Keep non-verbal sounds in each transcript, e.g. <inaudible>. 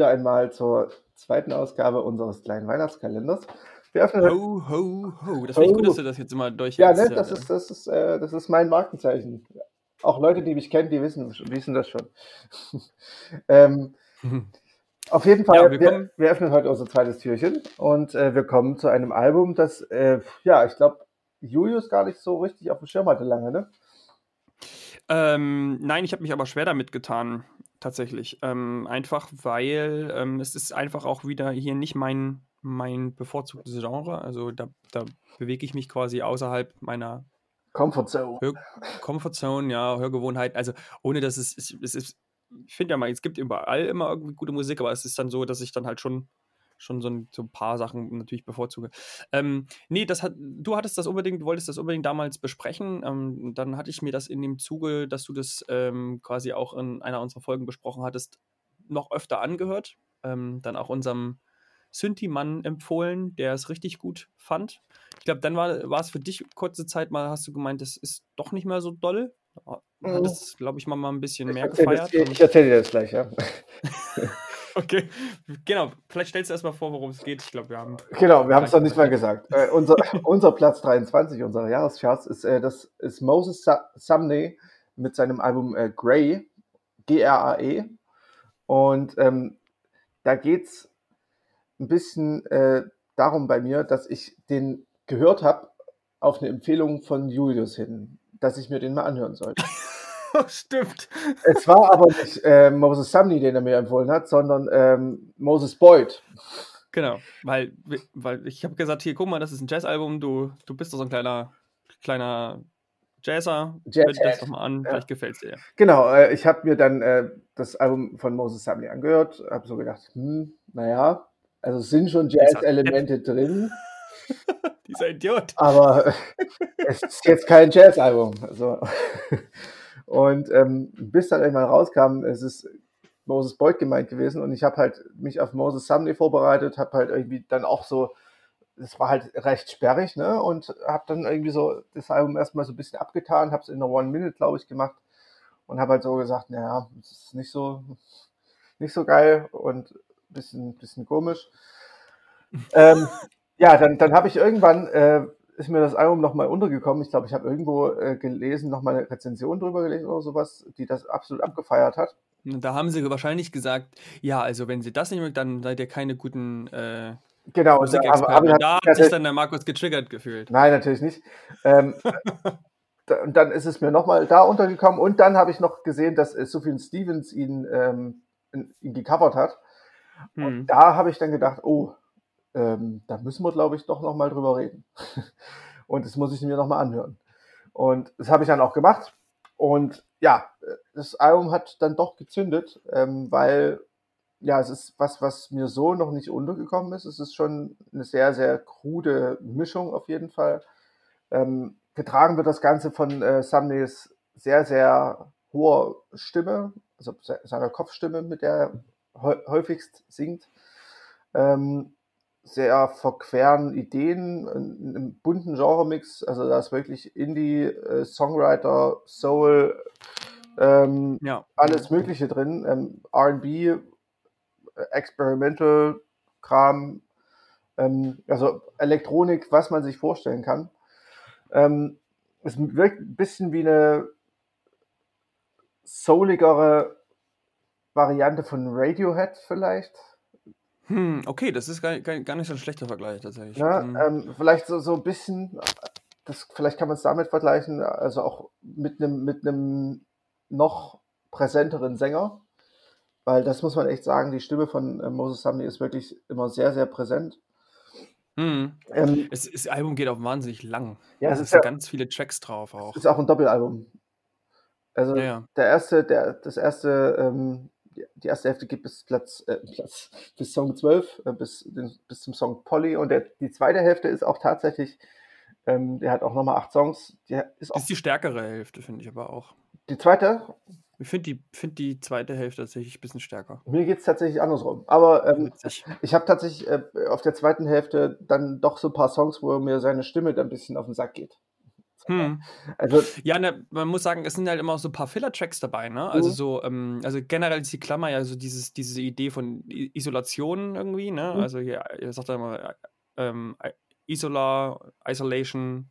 wieder einmal zur zweiten Ausgabe unseres kleinen Weihnachtskalenders. Wir öffnen ho, ho, ho. Das finde ich gut, dass du das jetzt immer durch. Ja, ne, das, ist, das, ist, äh, das ist mein Markenzeichen. Auch Leute, die mich kennen, die wissen, wissen das schon. <laughs> ähm, <laughs> auf jeden Fall, ja, wir, wir, wir, öffnen heute unser zweites Türchen und äh, wir kommen zu einem Album, das, äh, ja, ich glaube, Julius gar nicht so richtig auf dem Schirm hatte lange, ne? Ähm, nein, ich habe mich aber schwer damit getan, tatsächlich. Ähm, einfach weil ähm, es ist einfach auch wieder hier nicht mein, mein bevorzugtes Genre. Also da, da bewege ich mich quasi außerhalb meiner Comfort Zone. Hör Comfort Zone, ja, Hörgewohnheit. Also ohne dass es, es, es ist, ich finde ja mal, es gibt überall immer irgendwie gute Musik, aber es ist dann so, dass ich dann halt schon schon so ein, so ein paar Sachen natürlich bevorzuge. Ähm, nee, das hat, du hattest das unbedingt, wolltest das unbedingt damals besprechen. Ähm, dann hatte ich mir das in dem Zuge, dass du das ähm, quasi auch in einer unserer Folgen besprochen hattest, noch öfter angehört. Ähm, dann auch unserem Synthi-Mann empfohlen, der es richtig gut fand. Ich glaube, dann war, war es für dich kurze Zeit mal, hast du gemeint, das ist doch nicht mehr so doll. Hat es, glaube ich, mal, mal ein bisschen ich mehr gefeiert. Das, ich erzähle dir das gleich, ja. <laughs> Okay, genau. Vielleicht stellst du erstmal vor, worum es geht. Ich glaube, wir haben. Genau, wir haben es noch nicht mal gesagt. Äh, unser, <laughs> unser Platz 23 unserer Jahrescharts ist, äh, das ist Moses Sumney mit seinem Album äh, Grey, G-R-A-E. Und ähm, da geht es ein bisschen äh, darum bei mir, dass ich den gehört habe auf eine Empfehlung von Julius hin, dass ich mir den mal anhören sollte. <laughs> <laughs> Stimmt. Es war aber nicht äh, Moses Sumney, den er mir empfohlen hat, sondern ähm, Moses Boyd. Genau, weil, weil ich habe gesagt, hier, guck mal, das ist ein Jazzalbum, du, du bist doch so ein kleiner, kleiner Jazzer, Jazz hör das doch mal an, ja. vielleicht gefällt es dir. Genau, äh, ich habe mir dann äh, das Album von Moses Sumney angehört, habe so gedacht, hm, naja, also es sind schon Jazz-Elemente drin. <laughs> Dieser Idiot. Aber es ist jetzt kein Jazz-Album. Also. Und ähm, bis dann irgendwann rauskam, es ist Moses Boyd gemeint gewesen und ich habe halt mich auf Moses Sumney vorbereitet, habe halt irgendwie dann auch so, es war halt recht sperrig, ne? Und habe dann irgendwie so das Album erstmal so ein bisschen abgetan, habe es in einer One Minute, glaube ich, gemacht und habe halt so gesagt, naja, es ist nicht so, nicht so geil und bisschen, bisschen komisch. ähm, ja, dann, dann habe ich irgendwann äh, ist mir das Album nochmal untergekommen. Ich glaube, ich habe irgendwo äh, gelesen, nochmal eine Rezension drüber gelesen oder sowas, die das absolut abgefeiert hat. Da haben sie wahrscheinlich gesagt, ja, also wenn sie das nicht mögen, dann seid ihr keine guten äh, genau, Musikexperten. Da, da hat sich dann der Markus getriggert gefühlt. Nein, natürlich nicht. Ähm, <laughs> und dann ist es mir nochmal da untergekommen und dann habe ich noch gesehen, dass äh, Sophie Stevens ihn, ähm, ihn gecovert hat. Hm. Und da habe ich dann gedacht, oh, ähm, da müssen wir, glaube ich, doch nochmal drüber reden. <laughs> und das muss ich mir nochmal anhören. Und das habe ich dann auch gemacht. Und ja, das Album hat dann doch gezündet, ähm, weil ja, es ist was, was mir so noch nicht untergekommen ist. Es ist schon eine sehr, sehr krude Mischung auf jeden Fall. Ähm, getragen wird das Ganze von äh, Sumneys sehr, sehr hoher Stimme, also seiner Kopfstimme, mit der er häufigst singt. Ähm, sehr verqueren Ideen, einen bunten Genremix, also da ist wirklich Indie, äh, Songwriter, Soul, ähm, ja. alles Mögliche drin, ähm, RB, Experimental Kram, ähm, also Elektronik, was man sich vorstellen kann. Ähm, es wirkt ein bisschen wie eine souligere Variante von Radiohead vielleicht. Hm, okay, das ist gar, gar, gar nicht so ein schlechter Vergleich tatsächlich. Ja, hm. ähm, vielleicht so, so ein bisschen, das, vielleicht kann man es damit vergleichen, also auch mit einem mit noch präsenteren Sänger, weil das muss man echt sagen, die Stimme von äh, Moses Sumney ist wirklich immer sehr, sehr präsent. Hm. Ähm, es, das Album geht auch wahnsinnig lang. Ja, es sind ja, ganz viele Tracks drauf auch. Es ist auch ein Doppelalbum. Also ja, ja. der erste, der, das erste ähm, die erste Hälfte geht bis Platz, äh, Platz bis Song 12, äh, bis, den, bis zum Song Polly. Und der, die zweite Hälfte ist auch tatsächlich, ähm, der hat auch nochmal acht Songs. Der ist, auch, ist die stärkere Hälfte, finde ich aber auch. Die zweite? Ich finde die, find die zweite Hälfte tatsächlich ein bisschen stärker. Mir geht es tatsächlich andersrum. Aber ähm, ich habe tatsächlich äh, auf der zweiten Hälfte dann doch so ein paar Songs, wo mir seine Stimme dann ein bisschen auf den Sack geht. Hm. Also, ja, ne, man muss sagen, es sind halt immer auch so ein paar Filler-Tracks dabei, ne? Also mhm. so, ähm, also generell ist die Klammer ja so dieses, diese Idee von Isolation irgendwie, ne? Mhm. Also hier, ihr sagt ja immer ähm, Isola, Isolation.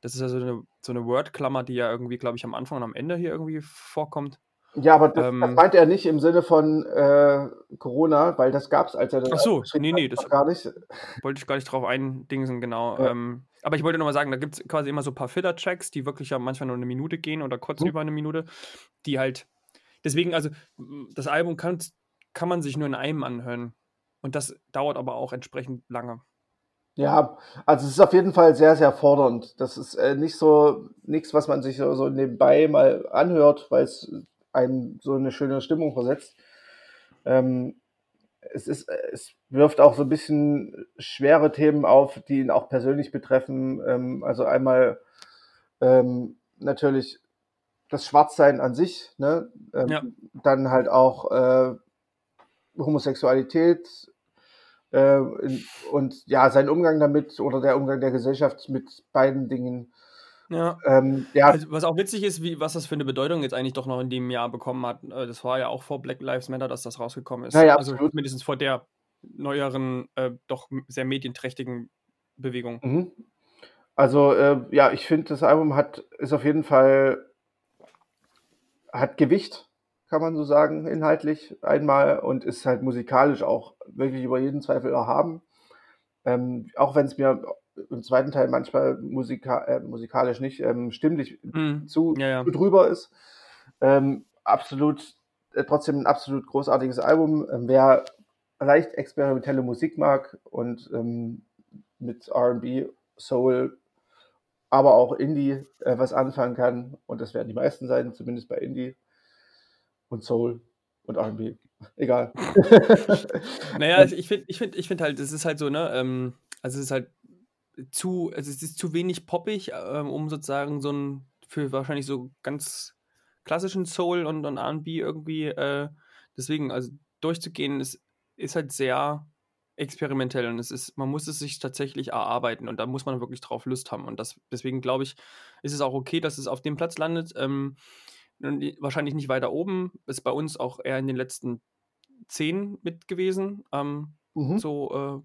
Das ist ja so eine, so eine Word-Klammer, die ja irgendwie, glaube ich, am Anfang und am Ende hier irgendwie vorkommt. Ja, aber das, ähm, das meint er nicht im Sinne von äh, Corona, weil das gab es, als er das Ach so, nee, nee, das gar nicht. Wollte ich gar nicht drauf eindingsen, genau. Ja. Ähm, aber ich wollte nur mal sagen, da gibt es quasi immer so ein paar Filler-Tracks, die wirklich ja manchmal nur eine Minute gehen oder kurz hm. über eine Minute, die halt. Deswegen, also, das Album kann, kann man sich nur in einem anhören. Und das dauert aber auch entsprechend lange. Ja, also es ist auf jeden Fall sehr, sehr fordernd. Das ist äh, nicht so nichts, was man sich so, so nebenbei mal anhört, weil es einen so eine schöne Stimmung versetzt. Ähm, es, ist, es wirft auch so ein bisschen schwere Themen auf, die ihn auch persönlich betreffen. Ähm, also einmal ähm, natürlich das Schwarzsein an sich, ne? Ähm, ja. dann halt auch äh, Homosexualität äh, und ja, sein Umgang damit oder der Umgang der Gesellschaft mit beiden Dingen ja. Ähm, ja. Also, was auch witzig ist, wie, was das für eine Bedeutung jetzt eigentlich doch noch in dem Jahr bekommen hat. Äh, das war ja auch vor Black Lives Matter, dass das rausgekommen ist. Ja, ja, also mindestens vor der neueren, äh, doch sehr medienträchtigen Bewegung. Mhm. Also äh, ja, ich finde, das Album hat ist auf jeden Fall hat Gewicht, kann man so sagen, inhaltlich einmal und ist halt musikalisch auch wirklich über jeden Zweifel erhaben. Ähm, auch wenn es mir im zweiten Teil manchmal musika äh, musikalisch nicht ähm, stimmlich mm. zu, ja, ja. drüber ist. Ähm, absolut, äh, trotzdem ein absolut großartiges Album. Ähm, wer leicht experimentelle Musik mag und ähm, mit RB, Soul, aber auch Indie äh, was anfangen kann, und das werden die meisten sein, zumindest bei Indie und Soul und RB. Egal. <laughs> naja, <laughs> ich finde ich find, ich find halt, es ist halt so, ne, ähm, also es ist halt zu, also es ist zu wenig poppig, ähm, um sozusagen so ein, für wahrscheinlich so ganz klassischen Soul und, und RB irgendwie, äh, deswegen, also durchzugehen, ist, ist halt sehr experimentell und es ist, man muss es sich tatsächlich erarbeiten und da muss man wirklich drauf Lust haben. Und das, deswegen glaube ich, ist es auch okay, dass es auf dem Platz landet. Ähm, wahrscheinlich nicht weiter oben, ist bei uns auch eher in den letzten zehn mit gewesen, ähm, mhm. so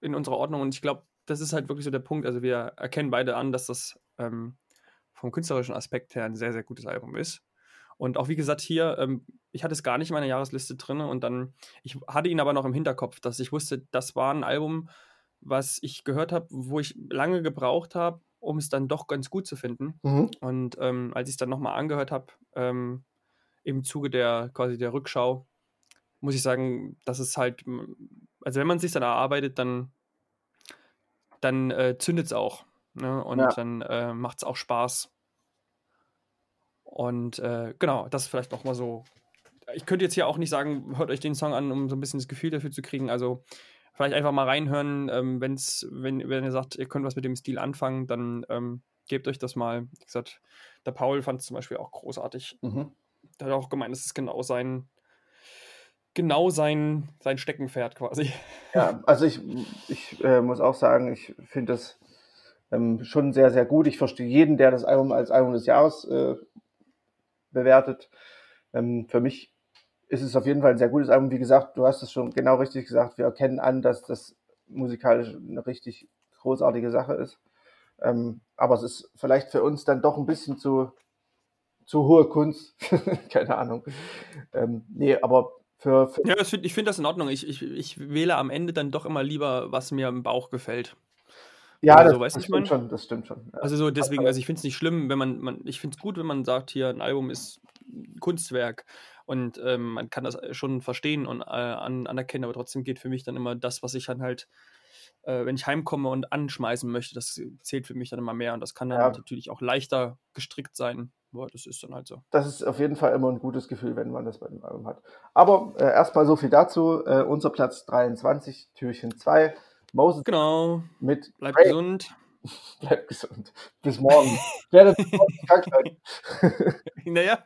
äh, in unserer Ordnung. Und ich glaube, das ist halt wirklich so der Punkt. Also wir erkennen beide an, dass das ähm, vom künstlerischen Aspekt her ein sehr, sehr gutes Album ist. Und auch wie gesagt, hier, ähm, ich hatte es gar nicht in meiner Jahresliste drin und dann, ich hatte ihn aber noch im Hinterkopf, dass ich wusste, das war ein Album, was ich gehört habe, wo ich lange gebraucht habe, um es dann doch ganz gut zu finden. Mhm. Und ähm, als ich es dann nochmal angehört habe, ähm, im Zuge der quasi der Rückschau, muss ich sagen, dass es halt, also wenn man es sich dann erarbeitet, dann dann äh, zündet es auch. Ne? Und ja. dann äh, macht es auch Spaß. Und äh, genau, das vielleicht noch mal so. Ich könnte jetzt hier auch nicht sagen, hört euch den Song an, um so ein bisschen das Gefühl dafür zu kriegen. Also vielleicht einfach mal reinhören, ähm, wenn's, wenn, wenn ihr sagt, ihr könnt was mit dem Stil anfangen, dann ähm, gebt euch das mal. Wie gesagt, der Paul fand es zum Beispiel auch großartig. Mhm. Der hat auch gemeint, es ist genau sein, genau sein, sein Steckenpferd quasi. Ja, also ich, ich äh, muss auch sagen, ich finde das ähm, schon sehr, sehr gut. Ich verstehe jeden, der das Album als Album des Jahres äh, bewertet. Ähm, für mich ist es auf jeden Fall ein sehr gutes Album. Wie gesagt, du hast es schon genau richtig gesagt. Wir erkennen an, dass das musikalisch eine richtig großartige Sache ist. Ähm, aber es ist vielleicht für uns dann doch ein bisschen zu, zu hohe Kunst. <laughs> Keine Ahnung. Ähm, nee, aber für, für ja, find, ich finde das in Ordnung. Ich, ich, ich wähle am Ende dann doch immer lieber, was mir im Bauch gefällt. Ja, also, das, das stimmt schon, das stimmt schon. Ja. Also so deswegen, also ich finde es nicht schlimm, wenn man, man ich finde es gut, wenn man sagt, hier ein Album ist Kunstwerk und ähm, man kann das schon verstehen und äh, an, anerkennen, aber trotzdem geht für mich dann immer das, was ich dann halt, äh, wenn ich heimkomme und anschmeißen möchte, das zählt für mich dann immer mehr und das kann dann ja. natürlich auch leichter gestrickt sein, Boah, das ist dann halt so. Das ist auf jeden Fall immer ein gutes Gefühl, wenn man das bei dem Album hat. Aber äh, erstmal so viel dazu. Äh, unser Platz 23, Türchen 2. Moses. Genau. Mit Bleib Ray. gesund. <laughs> Bleib gesund. Bis morgen. Werdet <laughs> krank sein. <laughs> naja,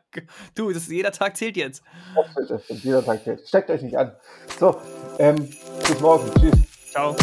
du, das, jeder Tag zählt jetzt. Das jeder Tag zählt. Steckt euch nicht an. So, ähm, bis morgen. Tschüss. Ciao.